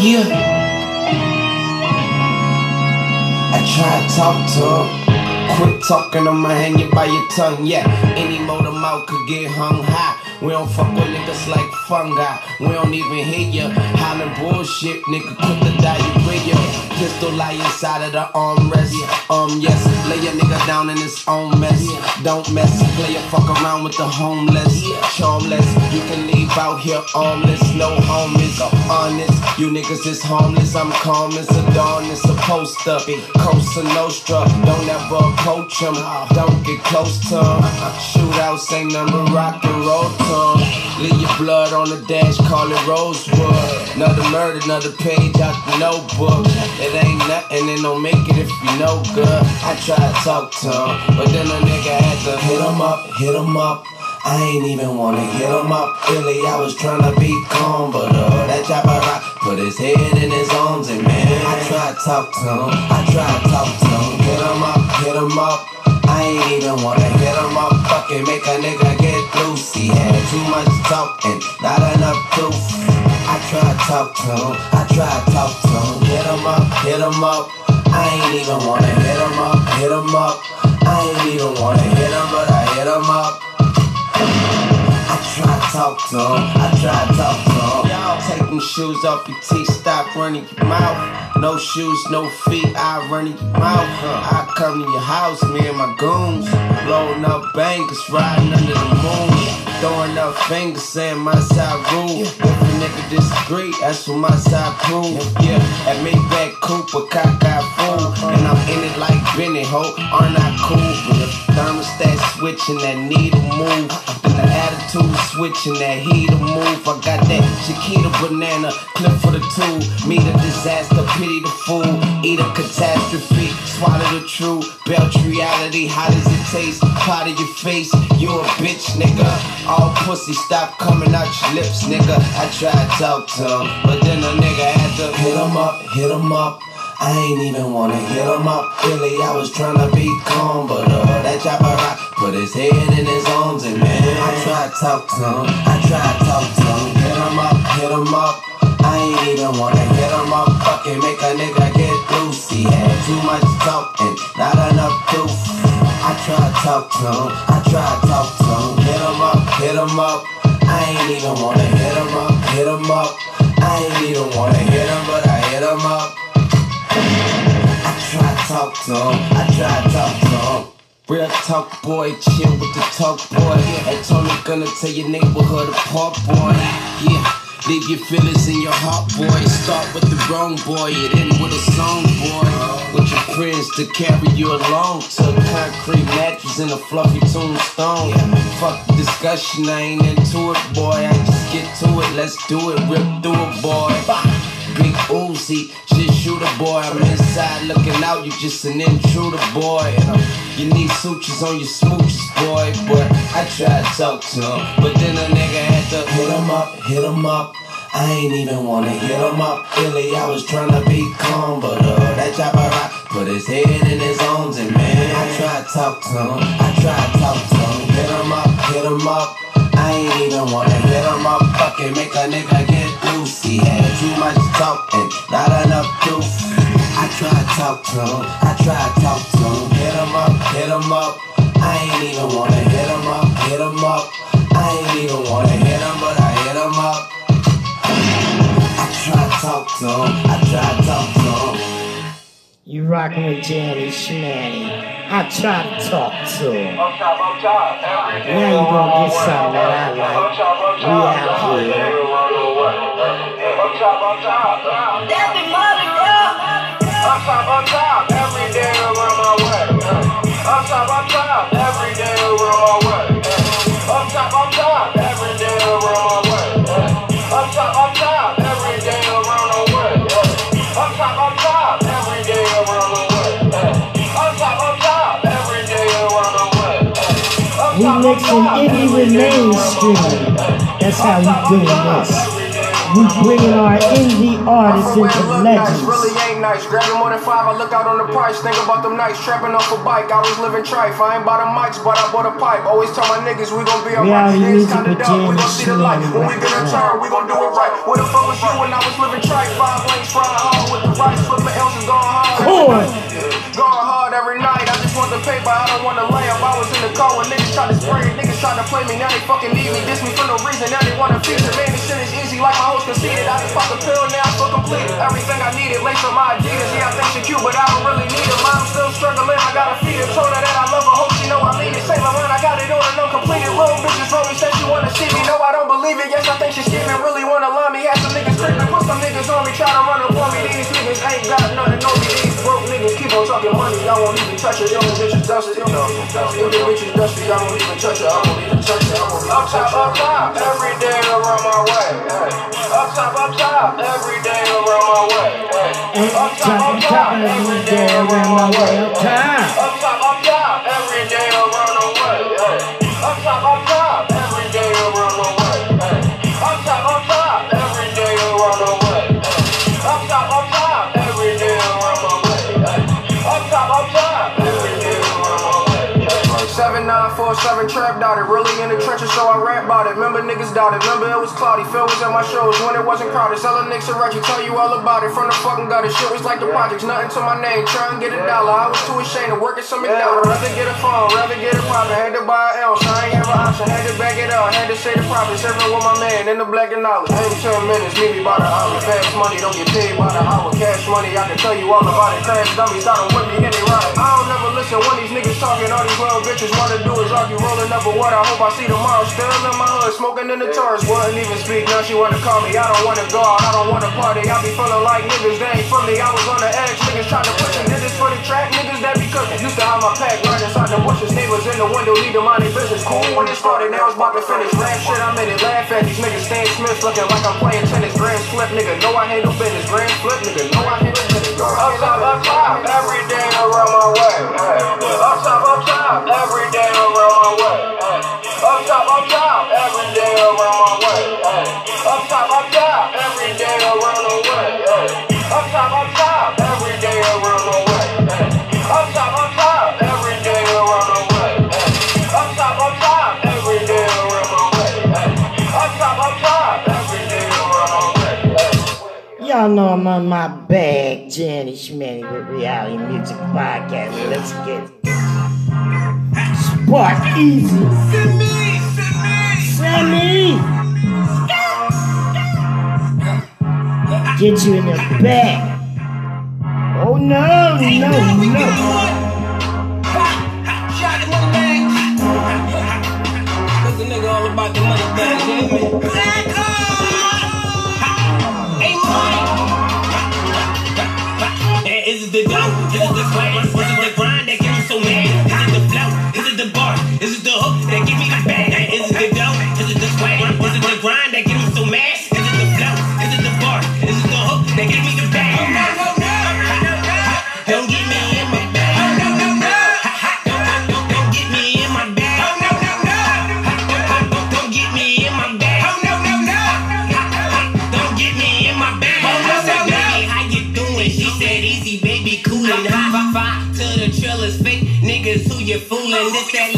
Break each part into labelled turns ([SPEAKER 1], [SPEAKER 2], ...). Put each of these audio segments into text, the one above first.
[SPEAKER 1] Yeah. I try to talk to. Quit talking, I'ma hang you by your tongue. Yeah, any motor mouth could get hung high. We don't fuck with niggas like fungi. We don't even hear ya. Hollering bullshit, nigga. Quit the diarrhea. Pistol lie inside of the armrest. Um, yes, lay a nigga down in his own mess. Don't mess, play a fuck around with the homeless. Charmless, you can leave out here armless. No homies, honest. You niggas is harmless. I'm calm as a dawn. It's supposed to be Cosa Nostra. Don't ever approach him. Don't get close to him. Shootouts ain't number rock and roll him. Leave your blood on the dash, call it Rosewood. Another murder, another page out the notebook. It ain't nothing, and don't make it if you no good. I try to talk to him, but then a nigga had to hit him up, hit him up. I ain't even wanna hit him up, really. I was trying to be calm, but uh, that chopper rock put his head in his arms, and man, I try to talk to him. I try to talk to him, hit him up, hit him up. I ain't even wanna hit him up, fucking make a nigga get loose. He had too much talk and not enough proof. I try to talk to him, I try to talk to him, hit him up, hit him up. I ain't even wanna hit him up, hit him up. I ain't even wanna hit him, but I hit him up. I try to talk to him, I try to talk to him. Y'all take them shoes off your teeth, stop running your mouth. No shoes, no feet, I run in your mouth. I come to your house, me and my goons. Blowing up bangers, riding under the moon. Throwing up fingers, saying my side rule. If a nigga disagree, that's what my side prove. Yeah, at Maybach Cooper, cockeyed fool. And I'm in it like Benny, ho. Aren't I cool? Thermostat switching, that needle move. Then the attitude switching, that heater move. I got that Chiquita banana, clip for the two. Meet a disaster, pity the fool. Eat a catastrophe, swallow the truth. Belt reality, how does it taste? Part of your face, you a bitch, nigga. All pussy, stop coming out your lips, nigga. I tried to talk to him, but then a nigga had to hit him up, hit him up. I ain't even wanna hit him up, really. I was trying to be calm, but uh, that chopper rock put his head in his arms, and man, I tried to talk to him. I tried to talk to him, hit him up, hit him up. I ain't even wanna hit him up, fucking make a nigga get loose. He had too much talk and not enough proof. I try to talk to him, I try to talk to him, hit him up, hit him up. I ain't even wanna hit him up, hit him up. I ain't even wanna hit him, but I hit him up. I try to talk to him, I try to talk to him. Real talk boy, chill with the talk boy. And Tony gonna tell your neighborhood apart, boy. Yeah. Leave your feelings in your heart, boy. Start with the wrong boy, end with a song, boy. With your friends to carry you along to a concrete mattress and a fluffy tombstone. Fuck the discussion, I ain't into it, boy. I just get to it, let's do it, rip through it, boy. Big Uzi, shit shooter boy. I'm inside looking out, you just an intruder boy. And you need sutures on your smooches, boy. But I tried to talk to him, but then a nigga had to hit him up, hit him up. I ain't even wanna hit him up, really. I was trying to be calm, but uh, that chopper rock put his head in his arms, and man, I tried to talk to him. I tried to talk to him, hit him up, hit him up. I ain't even wanna hit him up, fucking make a nigga get not enough. I try to talk to him, I try to talk to him, hit him up, hit him up. I ain't even wanna hit him up, hit him up. I ain't even wanna hit him, but I hit him up. I try to talk to him, I try to talk to him.
[SPEAKER 2] You rockin' with Janny Shmanny. I try to talk to him. Now you gonna get something that I like. We out here.
[SPEAKER 3] On
[SPEAKER 2] mixing indie
[SPEAKER 3] around
[SPEAKER 2] mainstream. That's how we doing this. We bringing our indie artists into legends.
[SPEAKER 4] nice. Grabbing more than five, I look out on the price. Think about them nights, trapping off a bike. I was living trife. I ain't bought a mics, but I bought a pipe. Always tell my niggas we gon' be alright. Things kinda dumb, we gon' see the light. When we get a turn, we gon' do it right. Where the fuck was you when I was living trife? Five lanes, frying hard with the rice, flipping L's and going hard. Going hard every night. Want the paper, I don't want to lay up. I was in the car when niggas tried to spray it. Niggas tried to play me, now they fucking need me. Diss me for no reason, now they wanna feature. Man, this shit is easy like my host conceded. I just popped a pill, now I feel completed. Everything I needed, lace up my Adidas. Yeah, I think she cute, but I don't really need it. Mom still struggling, I gotta feed her. Told her that I love her, hope she know I mean it. Say my line, I got it on and completed. Little bitches said she wanna see me. No, I don't believe it. Yes, I think she's scheming. Really wanna love me. Had some niggas creeping, put some niggas on me, try to run up on me. These niggas ain't got nothing on me. These broke niggas keep on talking money. I won't even touch it. Yo, bitches dusty. Yo, the bitches dusty. I won't even touch it. I won't even touch it. I won't even touch it. Up top, up top, every day around my way. Up top, up top, every day around my way. Up top, up
[SPEAKER 3] top, every day around my way. Up top.
[SPEAKER 4] Up top, up top, Seven four seven trap dotted, really in the trenches, so I rap about it. Remember niggas doubted, remember it was cloudy. Phil was at my shows when it wasn't crowded. Selling Nick Reggie, tell you all about it. From the fucking gutter, shit was like the projects, nothing to my name. Try and get a dollar, I was too ashamed to work at some McDonald's. Rather get a phone, rather get a profit, had to buy an else. I ain't have an option, had to back it up, had to say the profit. Serving with my man in the black and knowledge. Ain't ten minutes, meet me by the hour. Fast money, don't get paid by the hour. Cash money, I can tell you all about it. Crash dummies, I don't with me and they ride. I don't never listen when these niggas talking. All these little bitches wanna do is argue, rolling up with what I hope I see tomorrow. Still in my hood, smoking in the Taurus. Wouldn't even speak, now she wanna call me. I don't wanna go out, I don't wanna party. I be feeling like niggas, they ain't me. I was on the edge, niggas trying to push me. For the track, niggas that be cooking. Used to have my pack right inside the bushes. Neighbors in the window, need to mind their business. Cool when it started, now it's about to finish. Last shit, I'm in it. Laugh at these niggas, Stan Smith looking like I'm playing tennis. Grand flip, nigga, know I handle business. Grand flip, nigga, know I handle business. Up top, up top, every day around my way. Up top, up top, every day around my way. Up top, up top, every day around my way. Up top, up top,
[SPEAKER 3] Y'all know I'm on my bag, Janny Shmanny with Reality Music Podcast. Let's get it. Spark Easy. Send me, send me. Send me. Get you in the bag. Oh no, no, no.
[SPEAKER 5] Cause the nigga all about the money bag, dough? Is foolin'.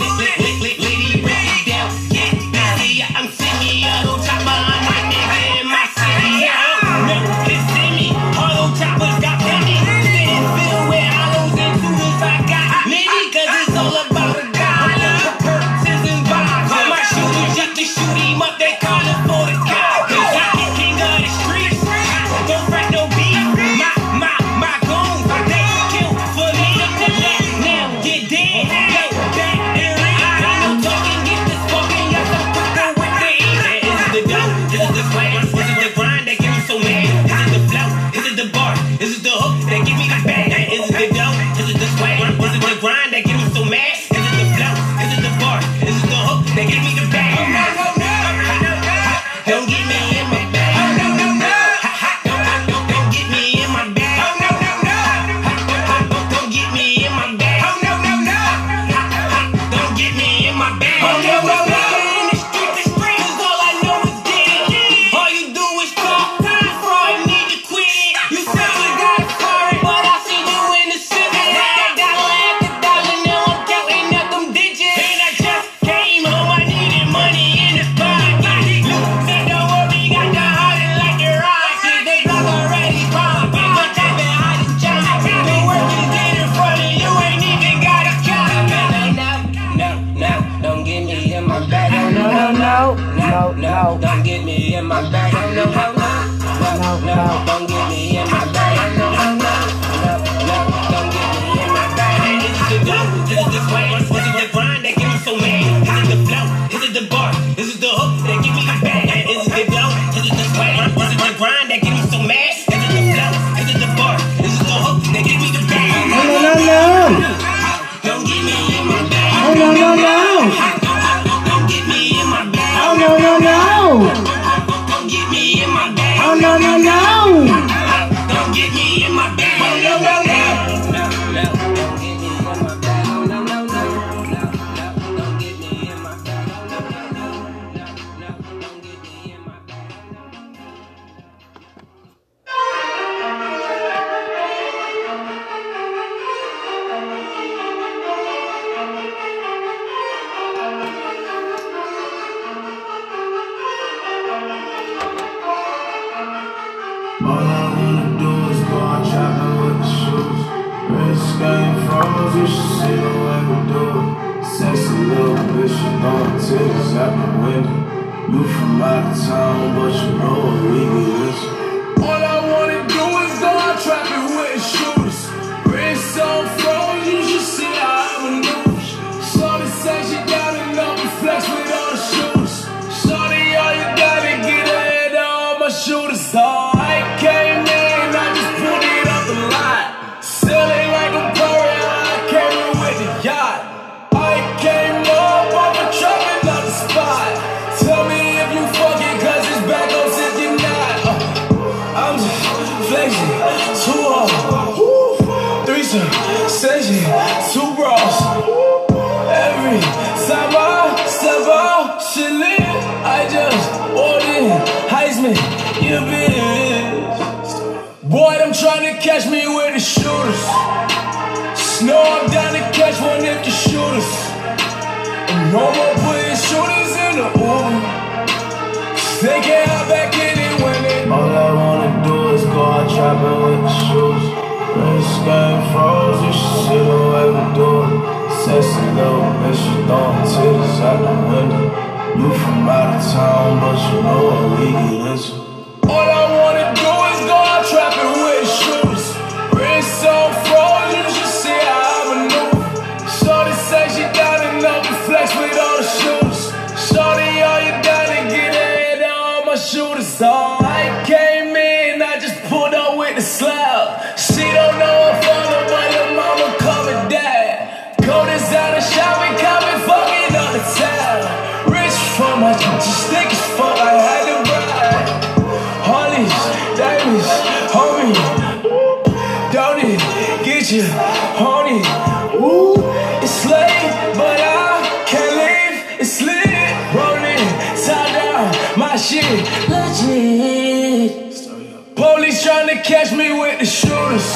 [SPEAKER 6] Jason, Seji, two bros. Every time I step out, she leave. I just ordered Heisman, you bitch. Boy, them trying to catch me with the shooters. Snow, I'm down to catch one if you shoot us. And no more putting shooters in the Uber. They can't back in it when they All I wanna do is go out trapping with the shoes. Wristband froze, you should sit on at door. Sassy little bitch, you throwing titties out the window. You from out of town, but you know what we get into. you, honey. Ooh, it's late, but I can't leave. It's lit, rolling, tie down my shit. Legit. Police trying to catch me with the shooters.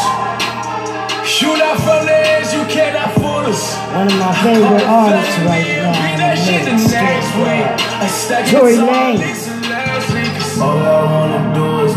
[SPEAKER 6] Shoot out from the edge, you cannot fool us.
[SPEAKER 3] One of my favorite artists right now. Joy Lane.
[SPEAKER 6] All I wanna do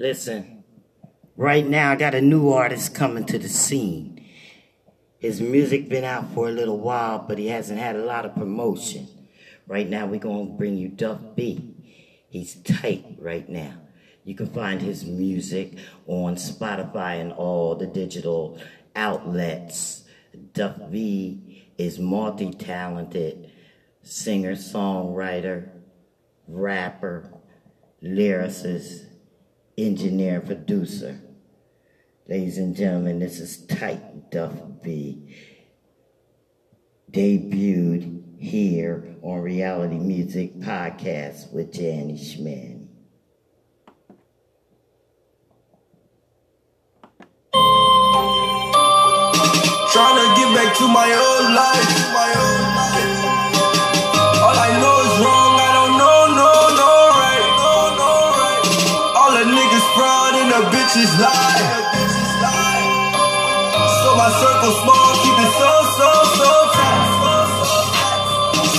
[SPEAKER 3] Listen, right now I got a new artist coming to the scene. His music been out for a little while, but he hasn't had a lot of promotion. Right now we're gonna bring you Duff B. He's tight right now. You can find his music on Spotify and all the digital outlets. Duff B is multi-talented singer, songwriter, rapper, lyricist engineer, producer. Ladies and gentlemen, this is Titan Duff B. Debuted here on Reality Music Podcast with Janny Schmidt.
[SPEAKER 7] Trying to get back to my old life. My old and the bitches lie. So my circle small, keep it so, so, so tight.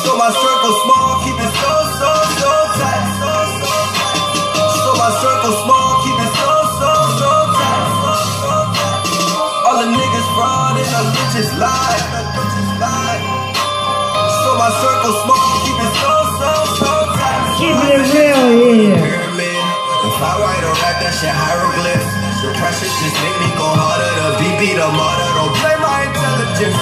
[SPEAKER 7] So my circle small, keep it so, so, so tight. So my circle small, keep it so, so, so tight. All the niggas fraud and the bitches lie. So my circle small, keep it so, so, so tight.
[SPEAKER 3] Keeping it real here.
[SPEAKER 7] If I write or rap that shit hieroglyphs, the just make me go harder. The BB, the mother, don't play my intelligence.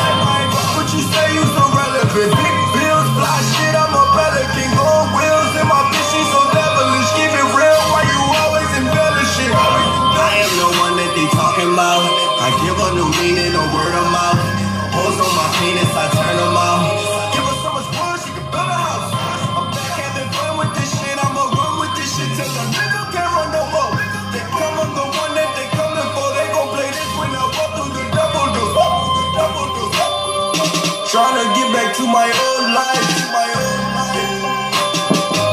[SPEAKER 7] What you say you's irrelevant. Big bills, fly shit, I'm a pelican. Gold wheels in my bitch, she so devilish. Keep it real, why you always embellishing? I am the one that they talking about. I give a new meaning, a Trying to get back to my old life.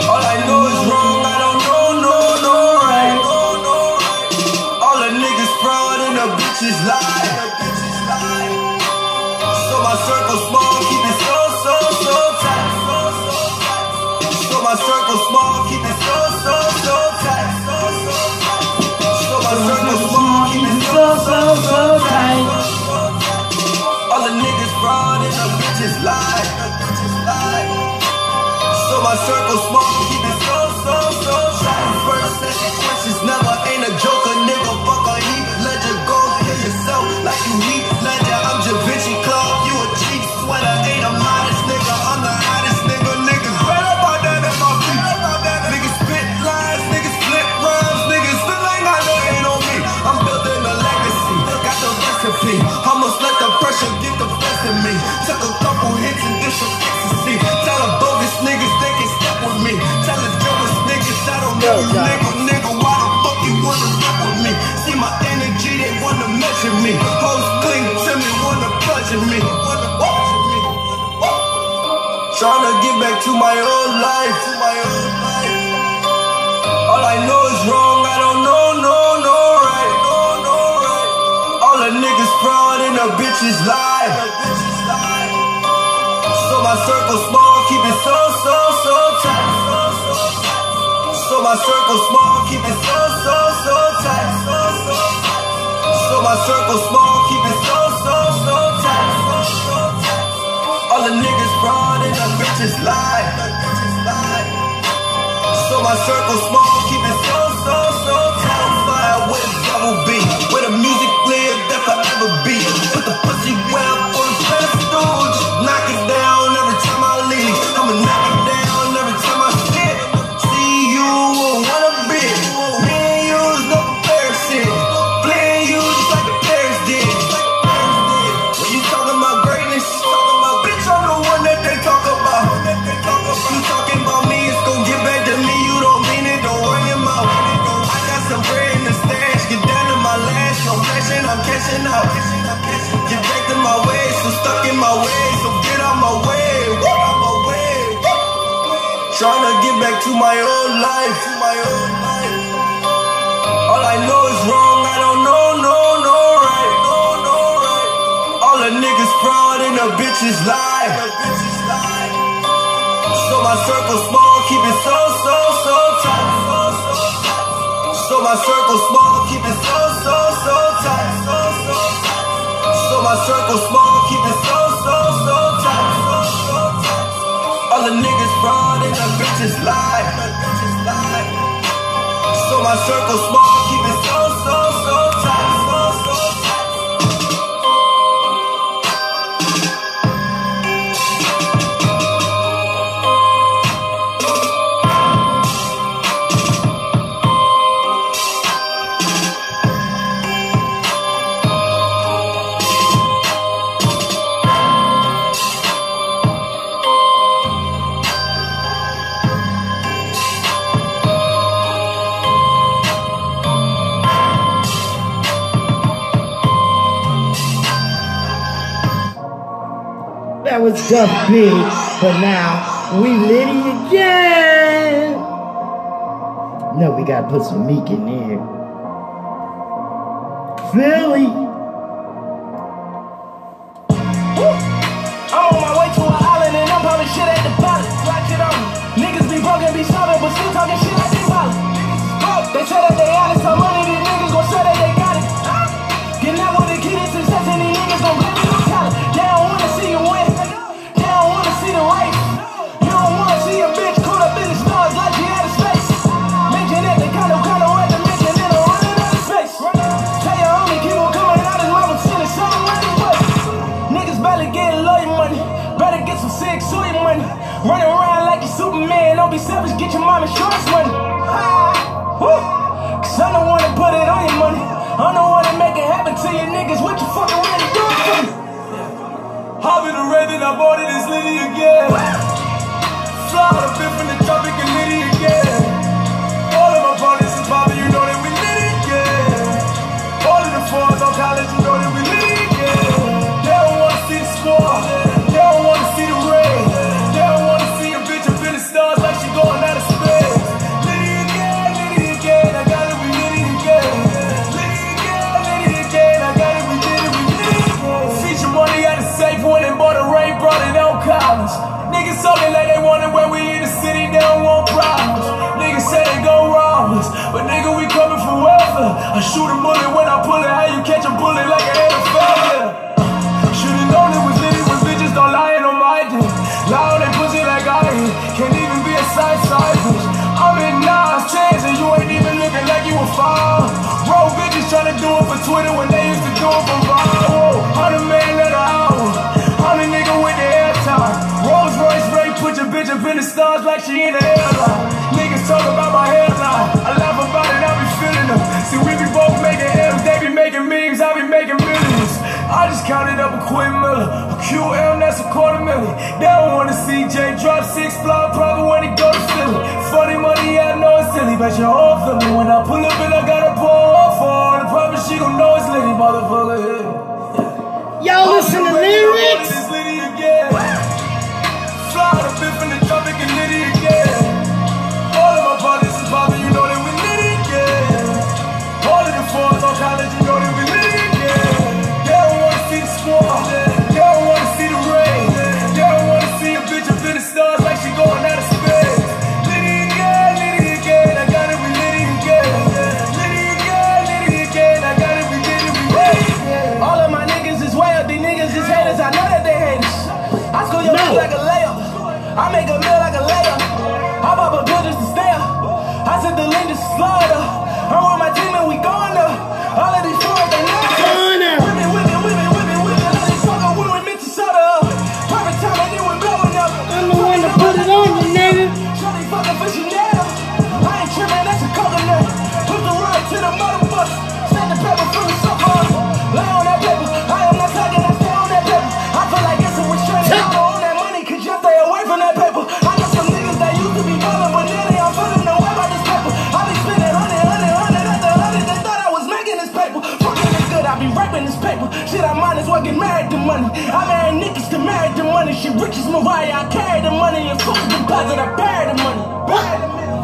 [SPEAKER 7] All I know is wrong. I don't know, no, no right. All the niggas and the bitches lie. So my small, so, so, so tight. So my circle small, my my old life. All I know is wrong. I don't know, no, no right. All the niggas fraud and the bitches lie. So my circle small, keep it so, so, so tight. So my circle small, keep it so, so, so tight. So my circle small, keep it so, so, so tight. All the niggas fraud the lie. So my circle small, keep it so, so, so tight. Fire with double B, where the music life. All I know is wrong, I don't know, no, no right, no, no right. All the niggas fraud and the bitches lie. So my circle small, keep it so, so, so tight. So my circle small, keep it so, so, so tight. So my circle small, keep it so, so, so tight. All the niggas fraud and the bitches lie. My circle small,
[SPEAKER 6] was just big, but now we litty again. No, we gotta put some meek in there. Philly.
[SPEAKER 8] measure off me
[SPEAKER 3] when I pull up.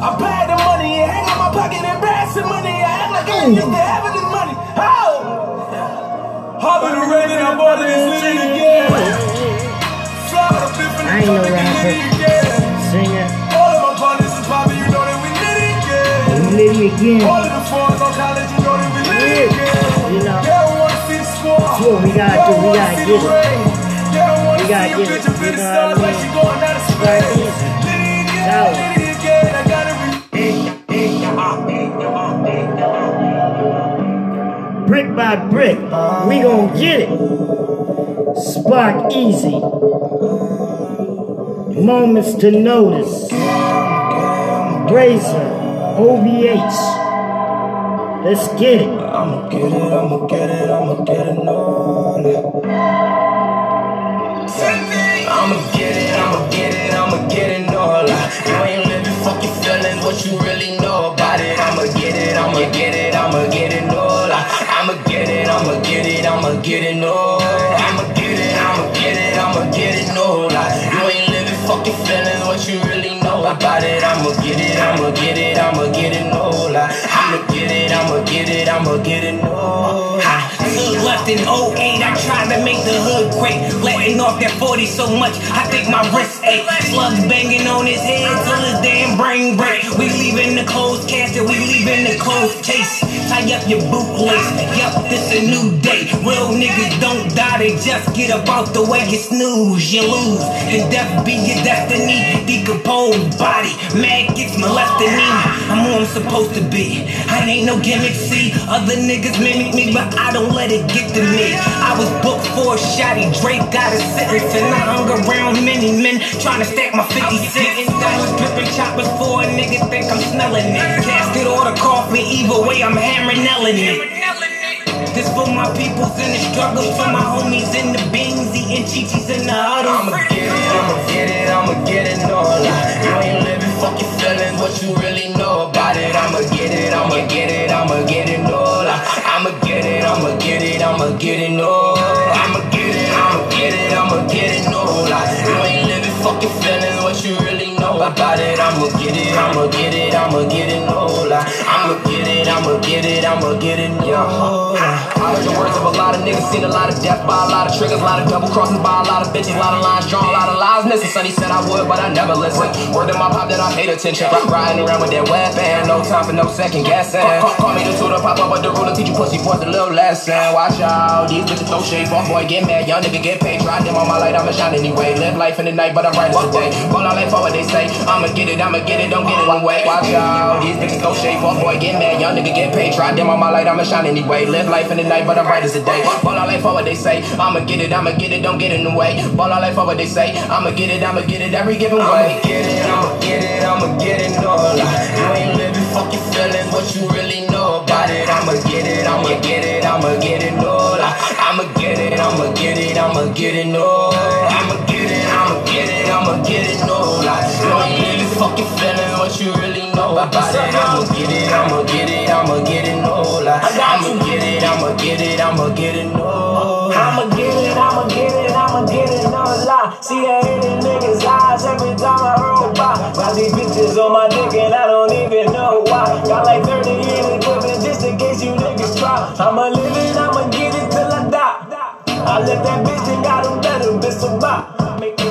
[SPEAKER 3] I bag the
[SPEAKER 8] money and hang on my pocket and pass the money. I act like I used to having this money.
[SPEAKER 3] Oh, Hopping the rain and I bought it and sitting again.
[SPEAKER 6] I ain't no rapper. Singer.
[SPEAKER 3] All of my partners is popping, you know that we did it again.
[SPEAKER 6] We did it again.
[SPEAKER 3] All of the fours on college, you know that we did
[SPEAKER 6] it
[SPEAKER 3] again.
[SPEAKER 6] You know.
[SPEAKER 3] Yeah, one six four.
[SPEAKER 6] That's we gotta do. We gotta get it. We gotta get it. You know what I mean? Right.
[SPEAKER 3] That was.
[SPEAKER 6] brick by brick. We gonna get it. Spark easy. Moments to notice. Razor, OVH. Let's get it.
[SPEAKER 7] I'ma get it, I'ma get it, I'ma get it on.
[SPEAKER 9] I'ma get it, I'ma get it, I'ma get it all. You ain't living, fuck your feelings, what you really know about it. I'ma get it, I'ma get it. I'ma get it, no. I'ma get it, I'ma get it, I'ma get it, no. Like, you ain't living fucking feelings, what you really know about it. I'ma get it, I'ma get it, I'ma get it, no. Like, I'ma get it, I'ma get it, I'ma get it, no.
[SPEAKER 5] Hood left in 08, I tried to make the hood quake. Letting off that 40 so much, I think my wrist ache. Slugs banging on his head till his damn brain break. We leaving the closed casket, we leaving the closed case. Tie up your bootlace, yup, this a new day. Real niggas don't die, they just get up out the way. You snooze, you lose, and death be your destiny. Decomposed body, mad gets molesting me. I'm who I'm supposed to be. I ain't no gimmick, see. Other niggas mimic me, but I don't let it get to me. I was booked for a shotty, Drake got a sentence, and I hung around many men trying to stack my 50 cents. Dollars dripping choppers for a nigga think I'm smelling it. Casket or the coffin, either way I'm hammering it. This for my peoples in the struggles, for my homies in the beans, eating chichis in the huddle.
[SPEAKER 9] I'ma get it, I'ma get it, I'ma get it, no lie. You ain't living, fuck your feelings, what you really know about it. I'ma get it, I'ma get it, I'ma get it, no lie. I'ma get it, I'ma get it, I'ma get it, no. I'ma get it, I'ma get it, I'ma get it, no lie. You ain't living, fuck your feelings, what you really know about it. I'ma get it, I'ma get it, I'ma get it, no lie. I'ma get it, I'ma get it, I'ma get it, lie. I heard the words of a lot of niggas, seen a lot of death by a lot of triggers, a lot of double crosses by a lot of bitches, a lot of lines drawn, a lot of lies missing. Sonny said I would, but I never listened. Word to my pop that I paid attention. Riding around with that weapon, no time for no second guessing. Call, me the tutor, pop up with the ruler, teach you pussy boys the little lesson. Watch out, these bitches throw shade, fuck boy, get mad, young nigga get paid. Try them on my light, I'ma shine anyway. Live life in the night, but I'm right today. Ball out like for what they say. I'ma get it, I'ma get it, don't get it one way. Watch out, these bitches throw shade, fuck boy, get mad, young nigga get paid. Try them on my light, I'ma shine anyway. Live life in the night, but I'm right as a day. Ball out like for what they say. I'ma get it, I'ma get it, don't get in the way. Ball out like for what they say. I'ma get it, I'ma get it every given way. I'ma get it, I'ma get it, I'ma get it, no lie. You ain't living, fuck your feelings, what you really know about it. I'ma get it, I'ma get it, I'ma get it, no lie. I'ma get it, I'ma get it, I'ma get it, no. I'ma get it, I'ma get it, I'ma get it, no lie. You ain't living, fuck your feelings, what you really know about it. I'ma get it, I'ma get it, I'ma get it, no lie. I'ma get it, I'ma get it, I'ma get it, no.
[SPEAKER 10] I'ma get it, I'ma get it, I'ma get it, no lie. See, I hit the niggas' eyes every time I roll by. Got these bitches on my dick and I don't even know why. Got like 30 years equivalent just in case you niggas try. I'ma live it, I'ma get it till I die. I left that bitch and got a better bitch so bye.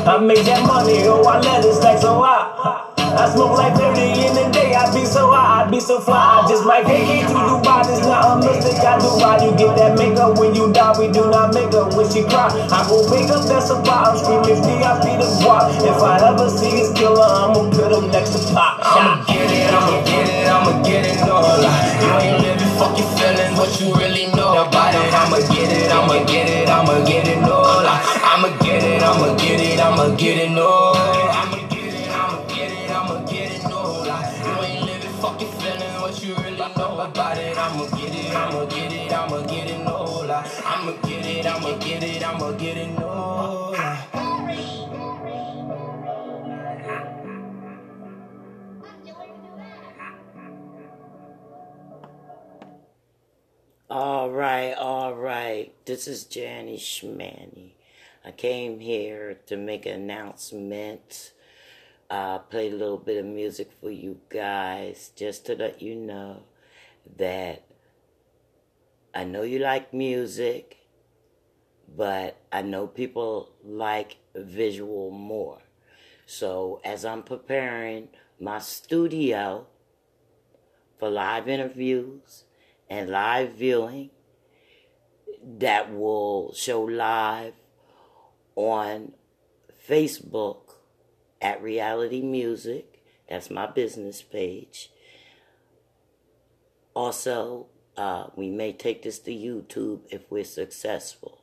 [SPEAKER 10] I make that money, oh, I let it stack so high. I smoke like 30 in the day, I be so high, I be so fly. I just might take it to Dubai, this not a mistake. I do why you get that makeup when you die, we do not make up when she cry. I go make up, that's a bar. I'm screaming, be the guap. If I ever see this killer, I'ma put him next to Pop.
[SPEAKER 9] I'ma get it, I'ma get it, I'ma get it, no lie. You ain't living, fuck your feelings, what you really know about it. I'ma get it, I'ma get it, I'ma get it, no lie. I'ma get it, I'ma get it, I'ma get it, no. Get it, I'ma get it, no.
[SPEAKER 3] All right, all right. This is Janny Shmanny. I came here to make an announcement. Uh, played a little bit of music for you guys just to let you know that I know you like music, but I know people like visual more. So as I'm preparing my studio for live interviews and live viewing that will show live on Facebook at Reality Music. That's my business page. Also, uh, we may take this to YouTube if we're successful.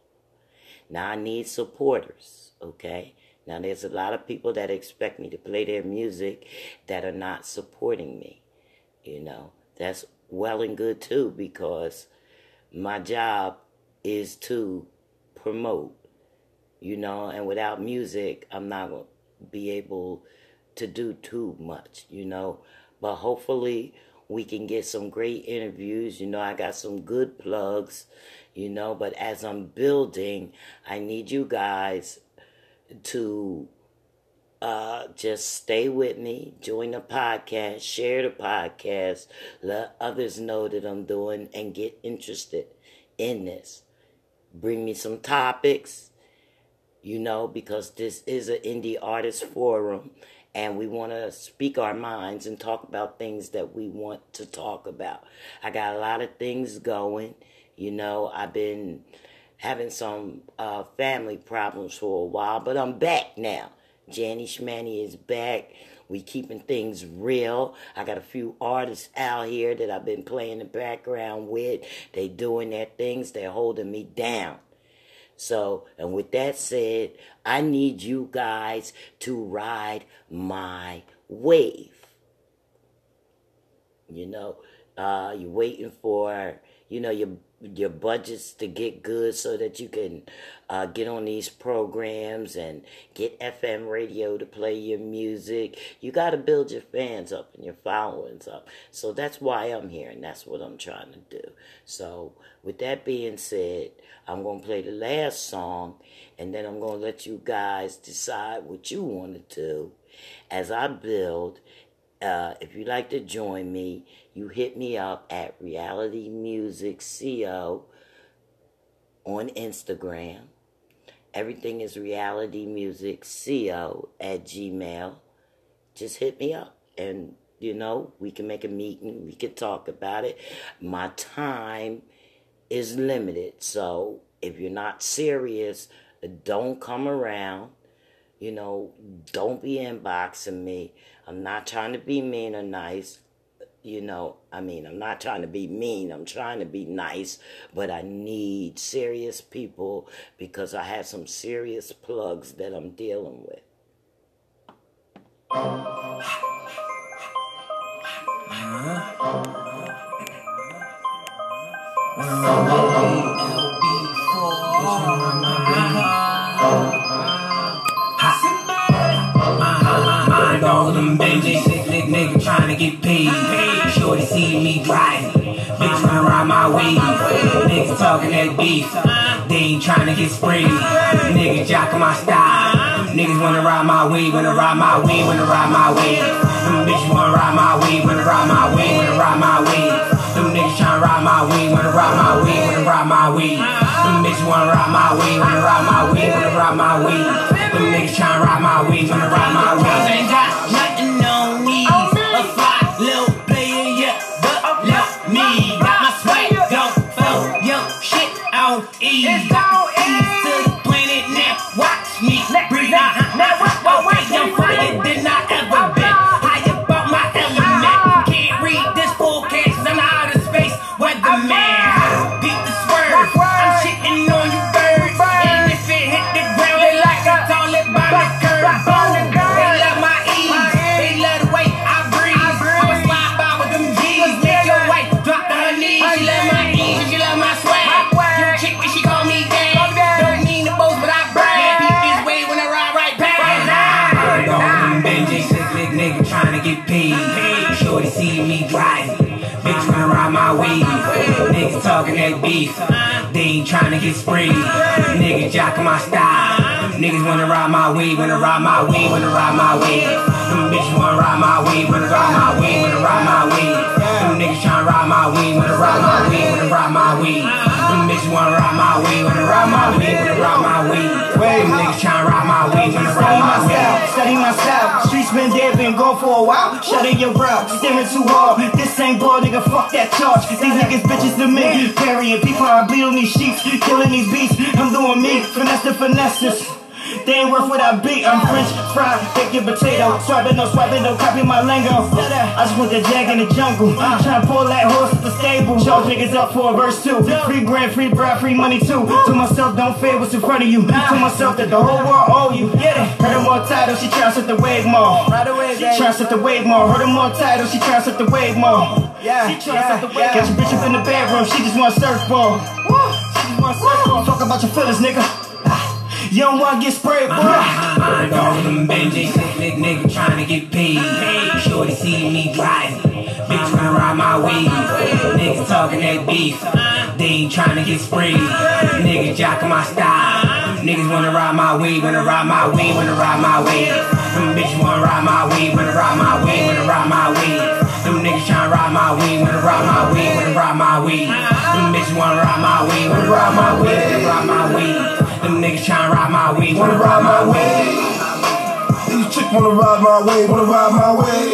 [SPEAKER 3] Now, I need supporters, okay? Now, there's a lot of people that expect me to play their music that are not supporting me. You know, that's well and good too because my job is to promote, you know, and without music, I'm not going to be able to do too much, you know. But hopefully, we can get some great interviews. You know, I got some good plugs, you know, but as I'm building, I need you guys to uh, just stay with me, join the podcast, share the podcast, let others know that I'm doing, and get interested in this. Bring me some topics, you know, because this is an indie artist forum and we want to speak our minds and talk about things that we want to talk about. I got a lot of things going, you know, I've been having some uh, family problems for a while, but I'm back now. Janny Shmanny is back. We keeping things real. I got a few artists out here that I've been playing the background with. They doing their things. They're holding me down. So, and with that said, I need you guys to ride my wave. You know, uh, you're waiting for, you know, your your budgets to get good so that you can uh, get on these programs and get FM radio to play your music. You got to build your fans up and your followings up. So that's why I'm here and that's what I'm trying to do. So, with that being said, I'm going to play the last song and then I'm going to let you guys decide what you want to do as I build. Uh, if you'd like to join me, you hit me up at Reality Music Co on Instagram. Everything is Reality Music Co at Gmail. Just hit me up and you know, we can make a meeting, we can talk about it. My time is limited, so if you're not serious, don't come around. You know, don't be inboxing me. I'm not trying to be mean or nice you know, I mean, I'm not trying to be mean, I'm trying to be nice, but I need serious people because I have some serious plugs that I'm dealing with.
[SPEAKER 5] Mind trying to get paid. Shorty see me driving, bitch run around my way. Niggas talking that beef, they ain't trying to get sprayed. Nigga jocking my style. Niggas wanna ride my way, wanna ride my way, wanna ride my way. Them bitches wanna ride my way, wanna ride my way, wanna ride my way. Them niggas tryna ride my way, wanna ride my way, wanna ride my way. Them bitches wanna ride my way, wanna ride my way, wanna ride my way. Them niggas tryna ride my way, wanna ride my way. Sick nigga trying to get paid. Shorty see me driving. Bitch wanna ride my way. Niggas talking that beef. They ain't trying to get sprayed. Nigga jocking my style. Niggas wanna ride my way, wanna ride my way, wanna ride my way. Them bitches wanna ride my way, wanna ride my way, wanna ride my way. Them niggas tryna ride my way, wanna ride my way, wanna ride my way. Them bitches wanna ride my way, wanna ride my way, wanna ride my way. Them niggas tryna ride my way, wanna ride
[SPEAKER 11] my style, study my style. Streets been dead, been gone for a while. Shut in your brow, staring too hard. This ain't ball, nigga, fuck that charge. These niggas bitches to me. Burying people, I bleed on these sheets. Killing these beats, I'm doing me. Finesse finesses. They ain't worth what I beat. I'm French fried, bacon potato. Swiping no swiping, don't copy my lingo. I just want the jag in the jungle. Tryna pull that horse at the stable. Y'all niggas up for a verse two. Free grant, free bride, free money too. To myself, don't fear what's in front of you. To myself, that the whole world owe you. Get it? Heard her more title, she tryna set the wave more. Right away, she tryna set the wave more. Heard her more title, she tryna set the wave more. Yeah, she tryna set the wave. Got your bitch up in the bedroom, she just want surfball. She just want surfball. Talk about your feelings, nigga. Ah, You get sprayed, boy.
[SPEAKER 5] Mind all them Benjis, sick nigga trying to get paid. Shorty see me driving, bitch wanna ride my way. Niggas talking that beef, they ain't trying to get sprayed. Nigga jocking my style,
[SPEAKER 12] Niggas wanna ride my way, wanna ride my way, wanna ride my way. Them bitches wanna ride my way, wanna ride my way, wanna ride my way. Them niggas tryna ride my way, wanna ride my way, wanna ride my way. Them bitches wanna ride my way, wanna ride my way, wanna ride my way. Them niggas tryna ride my way, wanna ride my way.
[SPEAKER 13] These chicks wanna ride my way, wanna ride my way.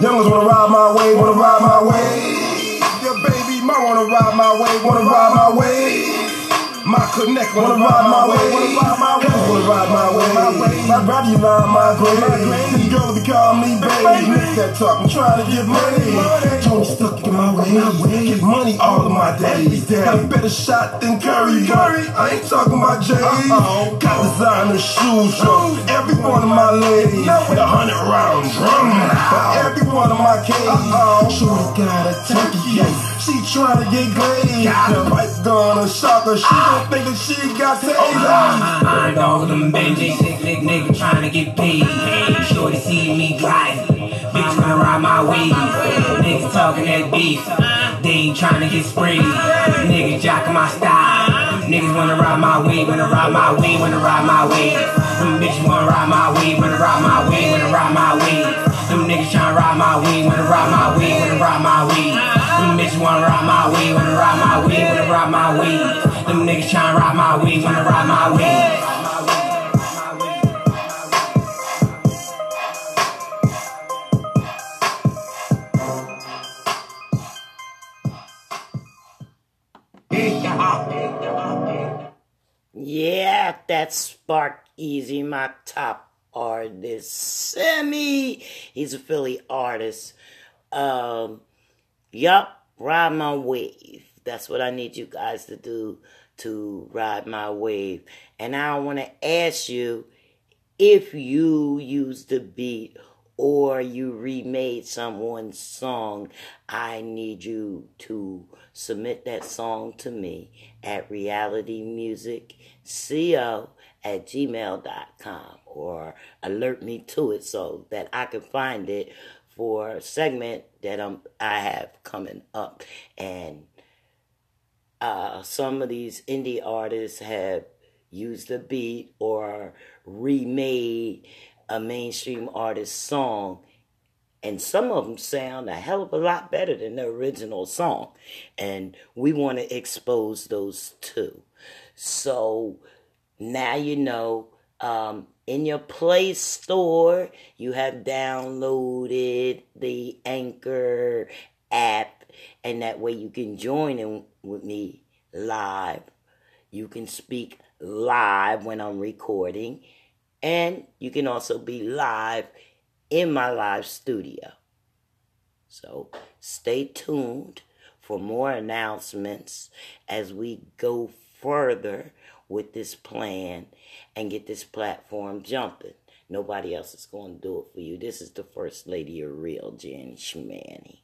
[SPEAKER 13] Youngers wanna ride my way, wanna ride my way. Your baby mom wanna ride my way, wanna ride my way. My connect wanna ride my way, wanna ride my way, wanna ride my way. My way, my body line my grade. These girls be calling me baby. Niggas that talk, I'm trying to get money. Tony stuck in my way, get money all of my days. Got a better shot than Curry. Curry, I ain't talking about Jay. Got designer shoes from every one of my ladies with a hundred round drum every one of my K's. Shorty got a turkey cake. She tryna get glazed. The pipe gun, a shocker. She don't think that she got tased.
[SPEAKER 12] I ain't all of them Benjis, sick nigga, nigga trying to get paid. Shorty see me driving, bitch wanna ride my way. Niggas talking that beef, they ain't trying to get sprayed. Nigga jocking my style. Niggas wanna ride my way, wanna ride my way, wanna ride my way. Them bitches wanna ride my way, wanna ride my way, wanna ride my way. Them niggas tryna ride my way, wanna ride my way, wanna ride my way. Bitches wanna ride my way, wanna ride my way, wanna ride my way. Them niggas tryna ride my way, wanna ride my way.
[SPEAKER 3] Yeah, that's Spark Easy, my top artist. Semi, he's a Philly artist. Um, yup, ride my wave. That's what I need you guys to do to ride my wave. And I want to ask you if you used the beat or you remade someone's song, I need you to submit that song to me at realitymusicco at gmail.com or alert me to it so that I can find it for a segment that I'm, I have coming up. And uh, some of these indie artists have used the beat or remade a mainstream artist song. And some of them sound a hell of a lot better than the original song. And we want to expose those too. So now you know um, in your play store you have downloaded the anchor app and that way you can join in with me live you can speak live when i'm recording and you can also be live in my live studio. So stay tuned for more announcements as we go further with this plan and get this platform jumping. Nobody else is going to do it for you. This is the First Lady of Real, Janny Shmanny.